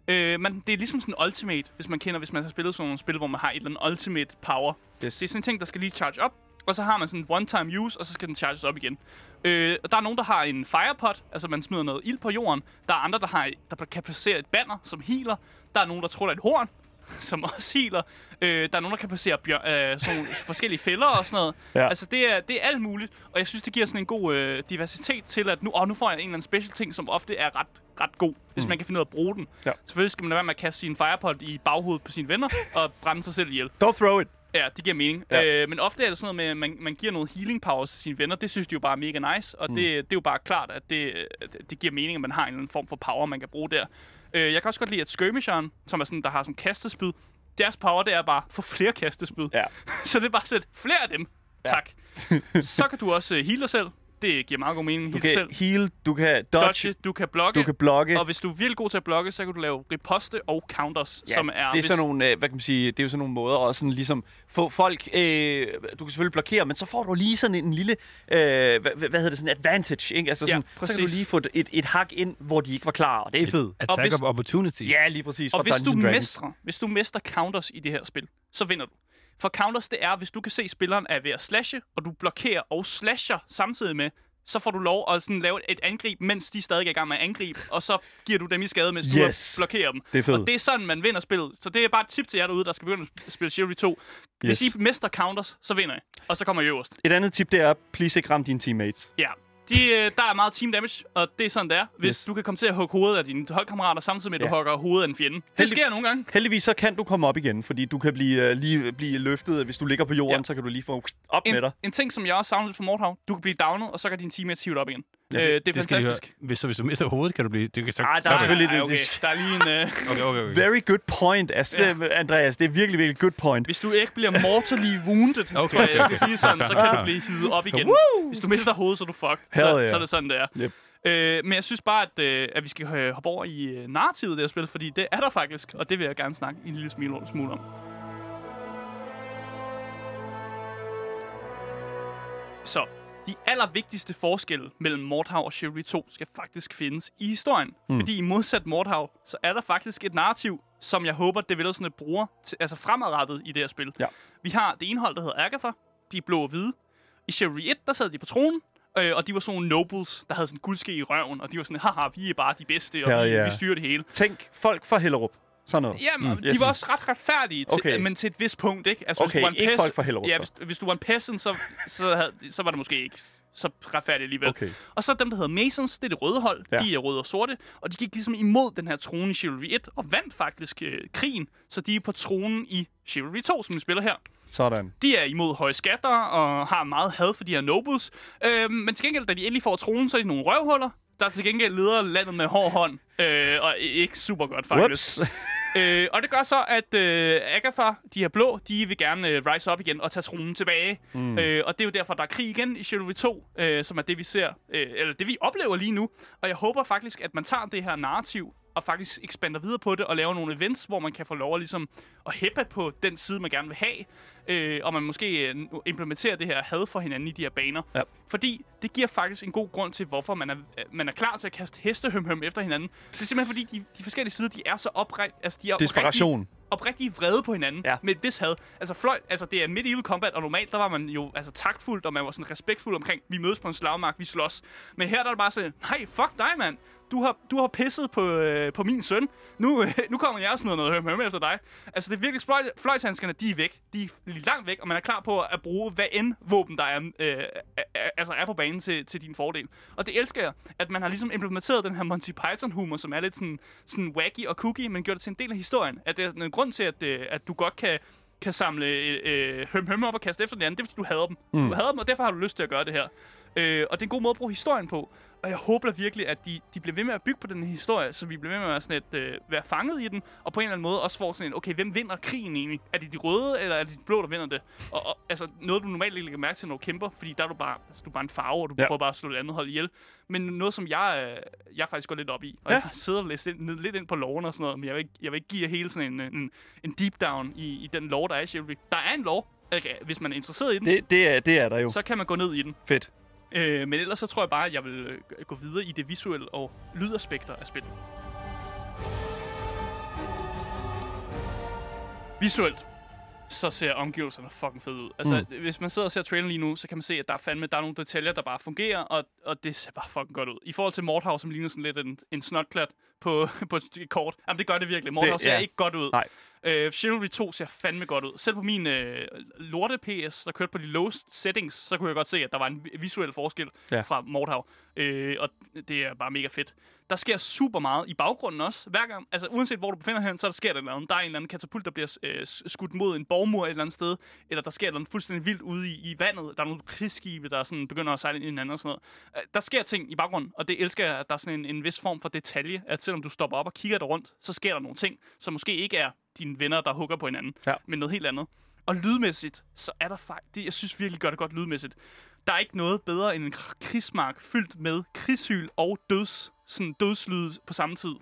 Øh, men det er ligesom sådan en ultimate, hvis man kender, hvis man har spillet sådan nogle spil, hvor man har et eller andet ultimate power. yes. Det er sådan en ting, der skal lige charge op, og så har man sådan en one-time use, og så skal den charges op igen. Øh, og der er nogen, der har en firepot, altså man smider noget ild på jorden. Der er andre, der, har, der kan placere et banner, som healer. Der er nogen, der tror, et horn, som også healer. Øh, der er nogen, der kan placere bjør- øh, sådan forskellige fælder og sådan noget. Ja. Altså, det er, det er alt muligt. Og jeg synes, det giver sådan en god øh, diversitet til, at nu, åh, nu får jeg en eller anden special ting, som ofte er ret, ret god, hvis man kan finde ud af at bruge den. Ja. Selvfølgelig skal man lade være med at kaste sin firepot i baghovedet på sine venner og brænde sig selv ihjel. Don't throw it. Ja, det giver mening. Ja. Øh, men ofte er det sådan noget med, at man, man giver noget healing power til sine venner. Det synes de jo bare er mega nice. Og mm. det, det er jo bare klart, at det, at det giver mening, at man har en eller anden form for power, man kan bruge der. Øh, jeg kan også godt lide, at skirmisheren, som er sådan, der har sådan kastespyd, deres power, det er bare få flere kastespyd. Ja. Så det er bare at flere af dem. Ja. Tak. Så kan du også uh, heal dig selv. Det giver meget god mening. Du kan selv. heal, du kan dodge, Dodge, du kan blokke. du kan blokke. Og hvis du er virkelig god til at blokke, så kan du lave riposte og counters, Ja, som er... det er hvis- sådan nogle, øh, hvad kan man sige, det er jo sådan nogle måder at sådan ligesom få folk, øh, du kan selvfølgelig blokere, men så får du lige sådan en lille, øh, hvad, hvad hedder det, sådan advantage, ikke? Altså Ja, sådan, så kan du lige få et, et, et hak ind, hvor de ikke var klar, og det er fedt. Attack hvis- of Opportunity. Ja, lige præcis. Og hvis du mestrer, hvis du mestrer counters i det her spil, så vinder du. For counters, det er, hvis du kan se, at spilleren er ved at slashe, og du blokerer og slasher samtidig med, så får du lov at sådan lave et angreb, mens de stadig er i gang med at angribe, og så giver du dem i skade, mens Yes. du blokerer dem. Det er fedt. Og det er sådan, man vinder spillet. Så det er bare et tip til jer derude, der skal begynde at spille Chivalry 2. Hvis Yes. I mester counters, så vinder I. Og så kommer I øverst. Et andet tip, det er, please ikke ram dine teammates. Ja. De, øh, der er meget team damage, og det er sådan, det er. Hvis Yes. du kan komme til at hugge hovedet af dine holdkammerater, samtidig med, at Ja. du hugger hovedet af en fjende. Det Heldig- sker nogle gange. Heldigvis så kan du komme op igen, fordi du kan blive, uh, lige blive løftet. Hvis du ligger på jorden, Ja. så kan du lige få op med En, dig. en ting, som jeg også savnede lidt fra Mordhav, du kan blive downet, og så kan dine teammates hive dig op igen. Ja, Ja, øh, det er Det skal I høre. fantastisk. Hvis, så hvis du mister hovedet, kan du blive... Det kan, så, Ej, der så er selvfølgelig- Nej, okay. Der er lige en... Øh, Okay, okay, okay. Very good point, altså, Andreas. Det er virkelig, virkelig good point. hvis du ikke bliver mortally wounded, Okay, okay, tror jeg, jeg skal okay. sige sådan, så kan du blive hivet op igen. Woo! Hvis du mister hovedet, så er du fucked. Hell Så, yeah. så er det sådan, det er. Yep. Øh, men jeg synes bare, at, øh, at vi skal øh, hoppe over i øh, narrativet af det her spil, fordi det er der faktisk, og det vil jeg gerne snakke en lille smule, smule om. Så, de allervigtigste forskelle mellem Mordhav og Chivalry 2 skal faktisk findes i historien. Mm. Fordi i modsat Mordhav, så er der faktisk et narrativ, som jeg håber, developersne bruger til, altså fremadrettet i det her spil. Ja. Vi har det ene hold, der hedder Agatha. De er blå og hvide. I Chivalry 1, der sad de på tronen, øh, og de var sådan nogle nobles, der havde sådan guldske i røven, og de var sådan, haha, vi er bare de bedste, og Hell vi, yeah. vi styrer det hele. Tænk folk fra Hellerup. Sådan noget. Jamen, mm. Yes. de var også ret retfærdige, til, Okay. men til et vist punkt, ikke? Altså, Okay, ikke folk fra Hellerup, Ja, hvis, hvis du var en peasant, så, så, havde, så var det måske ikke så retfærdigt alligevel. Okay. Og så dem, der hedder Masons, det er det røde hold. Ja. De er røde og sorte, og de gik ligesom imod den her trone i Chivalry 1, og vandt faktisk øh, krigen, så de er på tronen i Chivalry 2, som vi spiller her. Sådan. De er imod høje skatter og har meget had for de her nobles. Øhm, men til gengæld, da de endelig får tronen, så er de nogle røvhuller, der til gengæld leder landet med hård hånd. Øh, og ikke super godt, faktisk. Whoops. Øh, og det gør så, at øh, Agatha, de her blå, de vil gerne øh, rise op igen og tage tronen tilbage. Mm. Øh, og det er jo derfor, der er krig igen i Chivalry 2, øh, som er det, vi ser, øh, eller det, vi oplever lige nu. Og jeg håber faktisk, at man tager det her narrativ og faktisk ekspander videre på det og laver nogle events, hvor man kan få lov at, ligesom, at hæppe på den side, man gerne vil have. Øh, og man måske øh, implementerer det her had for hinanden i de her baner. Ja. Fordi det giver faktisk en god grund til, hvorfor man er, man er klar til at kaste hestehømhøm efter hinanden. Det er simpelthen fordi, de, de forskellige sider, de er så oprigt, altså de er Desperation. Oprigtigt vrede på hinanden Ja. med et vis had. Altså, fløj, altså det er medieval combat, og normalt der var man jo altså, taktfuldt, og man var sådan respektfuld omkring, vi mødes på en slagmark, vi slås. Men her der er det bare sådan, nej, fuck dig, mand. Du har, du har pisset på, øh, på min søn. Nu, øh, nu kommer jeg og smider noget høm efter dig. Altså, det er virkelig fløj, fløjthandskerne, de er væk. De er langt væk, og man er klar på at bruge hvad end våben, der er, øh, altså er på banen til, til din fordel. Og det elsker jeg, at man har ligesom implementeret den her Monty Python-humor, som er lidt sådan, sådan wacky og cookie, men gjort det til en del af historien. At det er en grund til, at, øh, at du godt kan kan samle øh, høm høm op og kaste efter den anden, det er fordi, du hader dem. Mm. Du hader dem, og derfor har du lyst til at gøre det her. Øh, og det er en god måde at bruge historien på. Og jeg håber virkelig, at de, de bliver ved med at bygge på den historie, så vi bliver ved med at sådan et, øh, være fanget i den, og på en eller anden måde også får sådan en, okay, hvem vinder krigen egentlig? Er det de røde, eller er det de blå, der vinder det? Og, og altså, noget du normalt ikke lægger mærke til, når du kæmper, fordi der er du bare, altså, du er bare en farve, og du Ja. prøver bare at slå det andet hold ihjel. Men noget, som jeg, øh, jeg faktisk går lidt op i, og Ja. jeg sidder og læser ind, ned, lidt ind på loven og sådan noget, men jeg vil ikke, jeg vil ikke give jer hele sådan en, en, en deep down i, i den lore, der er i Chivalry. Der er en lore, okay, hvis man er interesseret i den, Det, det, er, det er der jo. så kan man gå ned i den. Fedt. Øh, men ellers så tror jeg bare, at jeg vil øh, gå videre i det visuelle og lydaspekter af spillet. Visuelt. så ser omgivelserne fucking fede ud. Altså, mm. hvis man sidder og ser traileren lige nu, så kan man se, at der er fandme, der er nogle detaljer, der bare fungerer, og, og det ser bare fucking godt ud. I forhold til Mordhav, som ligner sådan lidt en, en snotklat på, på et kort. Jamen, det gør det virkelig. Mordhav Det- ser ja. ikke godt ud. Nej. Øh, Chivalry 2 ser fandme godt ud. Selv på min øh, lorte PS, der kørte på de lowest settings, så kunne jeg godt se, at der var en vi- visuel forskel Ja. fra Mordhav. Øh, og det er bare mega fedt. Der sker super meget i baggrunden også. Hver gang, altså uanset hvor du befinder hen, så der sker der noget. Der er en eller anden katapult, der bliver øh, skudt mod en borgmur et eller andet sted. Eller der sker noget fuldstændig vildt ude i, i vandet. Der er nogle krigsskibe, der sådan begynder at sejle ind i hinanden og sådan noget. Øh, Der sker ting i baggrunden, og det elsker jeg, at der er sådan en, en vis form for detalje. At selvom du stopper op og kigger der rundt, så sker der nogle ting, som måske ikke er dine venner, der hugger på hinanden. Ja. Men noget helt andet. Og lydmæssigt, så er der faktisk... Jeg synes virkelig gør det godt lydmæssigt. Der er ikke noget bedre end en kr- krigsmark fyldt med krigshyl og døds, sådan dødslyd på samme tid.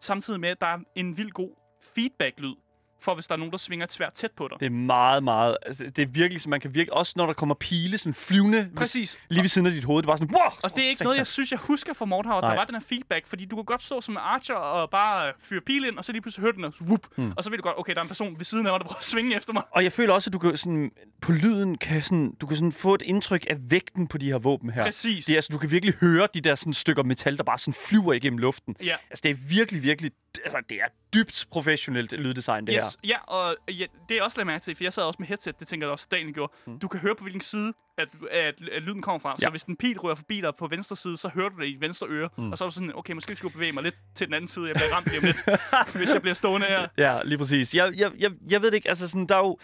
Samtidig med, at der er en vild god feedback-lyd, for hvis der er nogen, der svinger et svært tæt på dig. Det er meget, meget... Altså, det er virkelig, så man kan virkelig... Også når der kommer pile sådan flyvende ved- Præcis. lige ved siden af dit hoved. Det er bare sådan... Wow, Og det er ikke noget, jeg synes, jeg husker fra Mordhav, at der var den her feedback, fordi du kan godt stå som archer og bare øh, fyre pil ind, og så lige pludselig høre den, og, whoop, mm. og så ved du godt, okay, der er en person ved siden af mig, der prøver at svinge efter mig. Og jeg føler også, at du kan sådan, på lyden kan sådan, du kan sådan få et indtryk af vægten på de her våben her. Præcis. Det er, altså, du kan virkelig høre de der sådan, stykker metal, der bare sådan flyver igennem luften. Ja. Altså, det er virkelig, virkelig... Altså, det er dybt professionelt lyddesign, det Yes, ja, og ja, det er også lagt mærke til, for jeg sad også med headset, det tænker jeg også, Daniel gjorde. Mm. Du kan høre på hvilken side, at, at, at lyden kommer fra. Ja. Så hvis den pil rører forbi dig på venstre side, så hører du det i venstre øre. Mm. Og så er du sådan, okay, måske skulle jeg bevæge mig lidt til den anden side, jeg bliver ramt lige om lidt, hvis jeg bliver stående her. her. Ja, lige præcis. Jeg, jeg, jeg, jeg ved det ikke, altså sådan, der er jo...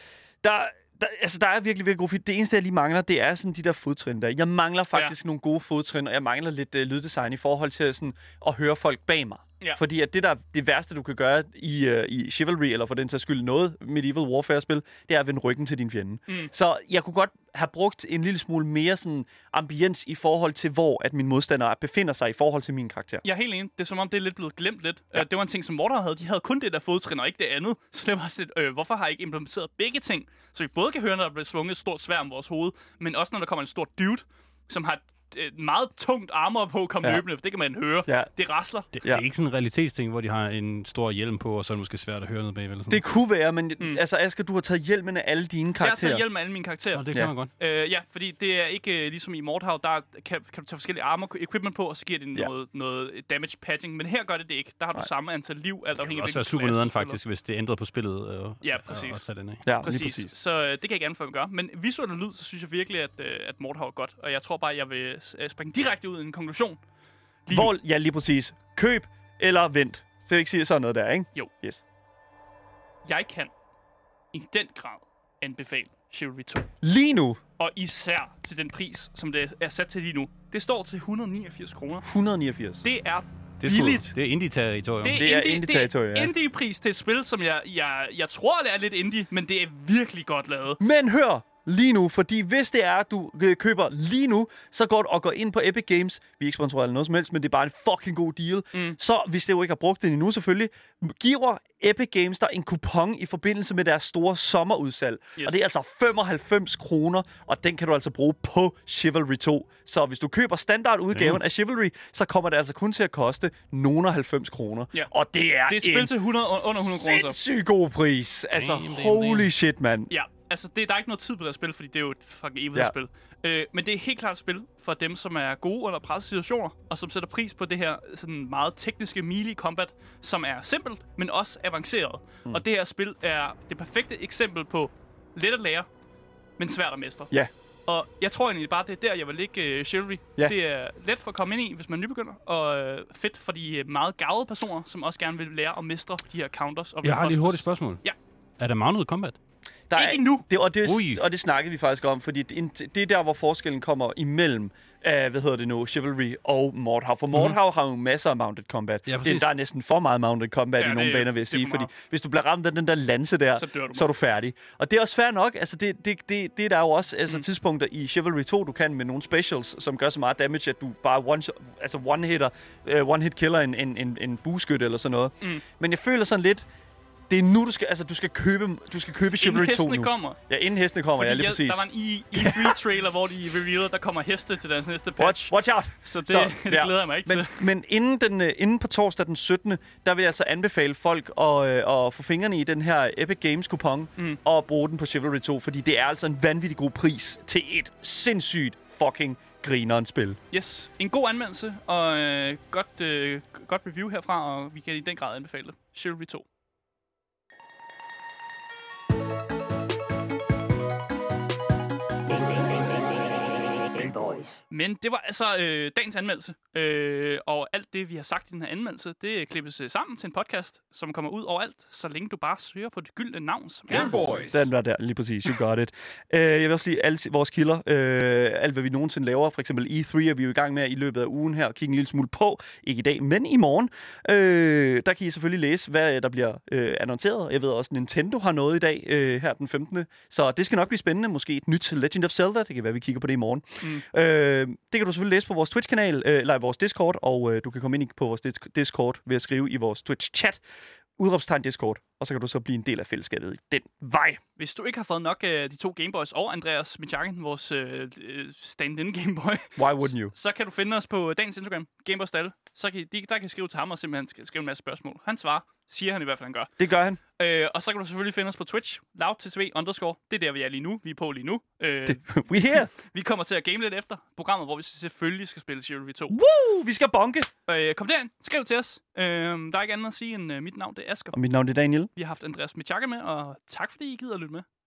Der, der, altså, der er virkelig, virkelig gode feed. Det eneste, jeg lige mangler, det er sådan de der fodtrin der. Jeg mangler faktisk ja. nogle gode fodtrin, og jeg mangler lidt uh, lyddesign i forhold til sådan, at høre folk bag mig. Ja. Fordi at det der det værste, du kan gøre i, uh, i Chivalry, eller for den sags skyld noget Medieval Warfare-spil, det er at vende ryggen til din fjende. Mm. Så jeg kunne godt have brugt en lille smule mere sådan ambiens i forhold til, hvor at min modstander befinder sig i forhold til min karakter. Jeg er helt enig. Det er som om, det er lidt blevet glemt lidt. Ja. Ja. Det var en ting, som Mordor havde. De havde kun det der fodtrin, og ikke det andet. Så det var sådan lidt, øh, hvorfor har I ikke implementeret begge ting? Så vi både kan høre, når der bliver svunget et stort svær om vores hoved, men også når der kommer en stor dude, som har meget tungt armor på komme Ja. ja. løbende, for det kan man høre. Ja. Det rasler. Det, Ja. ja. det er ikke sådan en realitetsting, hvor de har en stor hjelm på, og så er det måske svært at høre noget bagved. Eller sådan. Det kunne være, men mm. Altså Asger, du har taget hjelmen af alle dine Jeg har karakterer. taget hjælp med alle mine karakterer. Nå, det Ja. kan man godt. Øh, ja, fordi det er ikke øh, ligesom i Mordhav, der kan, kan du tage forskellige armor equipment på, og så giver det Ja. noget, noget damage padding. Men her gør det det ikke. Der har du Nej. samme antal liv, alt Det afhængig kan af også være super nederen faktisk, hvis det ændrer på spillet. Øh, Ja, og- præcis. Og tage den af. Ja, Præcis. præcis. Så øh, det kan jeg gerne få at gøre. Men visuelt og lyd, så synes jeg virkelig, at, øh, at Mordhav er godt. Og jeg tror bare, jeg vil øh, springe direkte ud i en konklusion. Lige Hvor, ja, lige præcis. Køb eller vent. Så jeg ikke sige sådan noget der, ikke? Jo. Yes. Jeg kan i den grad anbefale Chivalry 2. Lige nu, Og især til den pris, som det er sat til lige nu. Det står til 189 kroner. 189. Det er Det er, sgu, billigt. det er indie-territorium. Det er indie-territorie, ja. indie-pris til et spil, som jeg, jeg, jeg tror, det er lidt indie, men det er virkelig godt lavet. Men hør lige nu, fordi hvis det er, at du øh, køber lige nu, så går du og går ind på Epic Games. Vi er ikke sponsoreret eller noget som helst, men det er bare en fucking god deal. Mm. Så hvis det jo ikke har brugt den endnu selvfølgelig, giver Epic Games dig en kupon i forbindelse med deres store sommerudsalg. Yes. Og det er altså 95 kroner, og den kan du altså bruge på Chivalry 2. Så hvis du køber standardudgaven Mm. af Chivalry, så kommer det altså kun til at koste nogle 90 kroner. Ja. Og det er, Det er et spil til 100, under 100 kroner. sindssygt god pris. Altså, Damn, damn, holy damn. shit, mand. Ja, altså det, der er ikke noget tid på det her spil, fordi det er jo et fucking evigt Ja. spil. Øh, men det er helt klart et spil for dem, som er gode under pressesituationer, og som sætter pris på det her sådan meget tekniske melee combat, som er simpelt, men også avanceret. Mm. Og det her spil er det perfekte eksempel på let at lære, men svært at mestre. Ja. Og jeg tror egentlig bare, det er der, jeg vil lægge uh, Chivalry. Ja. Det er let for at komme ind i, hvis man er nybegynder, og uh, fedt for de øh, meget gavede personer, som også gerne vil lære at mestre de her counters. Og Jeg har lige et hurtigt spørgsmål. Ja. Er der mounted combat? Der Ikke endnu. Det, og, det, Ui. og det snakkede vi faktisk om, fordi det, det er der, hvor forskellen kommer imellem, uh, hvad hedder det nu, Chivalry og Mordhav. For Mordhav har jo masser af mounted combat. Ja, det, der er næsten for meget mounted combat Ja, i nogle det- baner, vil jeg er sige. for Fordi hvis du bliver ramt af den der lanse der, Så dør du så er du færdig. Og det er også fair nok. Altså, det, det, det, det er der jo også altså, mm. tidspunkter i Chivalry 2, du kan med nogle specials, som gør så meget damage, at du bare one, altså one hitter, uh, one hit killer en, en, en, en bueskytte eller sådan noget. Mm. Men jeg føler sådan lidt, Det er nu, du skal, altså, du skal købe, du skal købe Chivalry Inden 2 hestene nu. kommer. Ja, inden hestene kommer, ja, Fordi lige jeg, præcis. der var en E- E3-trailer, hvor de revealede, der kommer heste til deres næste patch. Watch, watch out! Så det, Så, det ja. glæder jeg mig ikke Men, til. men inden, den, øh, inden på torsdag den 17. der vil jeg altså anbefale folk at, øh, at få fingrene i den her Epic Games kupon Mm. og bruge den på Chivalry 2, fordi det er altså en vanvittig god pris til et sindssygt fucking grineren spil. Yes, en god anmeldelse og øh, godt, øh, godt review herfra, og vi kan i den grad anbefale det. Chivalry 2. Men det var altså øh, dagens anmeldelse, øh, og alt det, vi har sagt i den her anmeldelse, det klippes øh, sammen til en podcast, som kommer ud overalt, så længe du bare søger på det gyldne navn, som er Boys. Den var der, lige præcis. You got it. Uh, jeg vil også sige, alle vores kilder, uh, alt hvad vi nogensinde laver, for eksempel E3 er vi jo i gang med i løbet af ugen her, at kigge en lille smule på. Ikke i dag, men i morgen. Uh, der kan I selvfølgelig læse, hvad der bliver uh, annonceret. Jeg ved også, Nintendo har noget i dag, uh, her den 15. Så det skal nok blive spændende. Måske et nyt Legend of Zelda. Det kan være, vi kigger på det i morgen. Mm. Uh, det kan du selvfølgelig læse på vores Twitch-kanal, uh, eller i vores Discord, og uh, du kan komme ind på vores dis- Discord ved at skrive i vores Twitch-chat, udråbstegn Discord, og så kan du så blive en del af fællesskabet i den vej. Hvis du ikke har fået nok af de to Gameboys og Andreas Michakken, vores øh, øh, stand-in Gameboy, Why wouldn't you? så kan du finde os på dagens Instagram, Gameboys Dalle. Så kan I, de, der kan I skrive til ham og simpelthen sk- skrive en masse spørgsmål. Han svarer, siger han i hvert fald, han gør. Det gør han. Øh, og så kan du selvfølgelig finde os på Twitch, loudttv underscore. Det er der, vi er lige nu. Vi er på lige nu. Øh, Det, we here. Vi kommer til at game lidt efter programmet, hvor vi selvfølgelig skal spille Chivalry 2. Woo! Vi skal bonke. Øh, kom derind, skriv til os. Øh, der er ikke andet at sige end, øh, mit navn det er Asger. Og mit navn er Daniel. Vi har haft Andreas Michakke med, og tak fordi I gider at lytte med.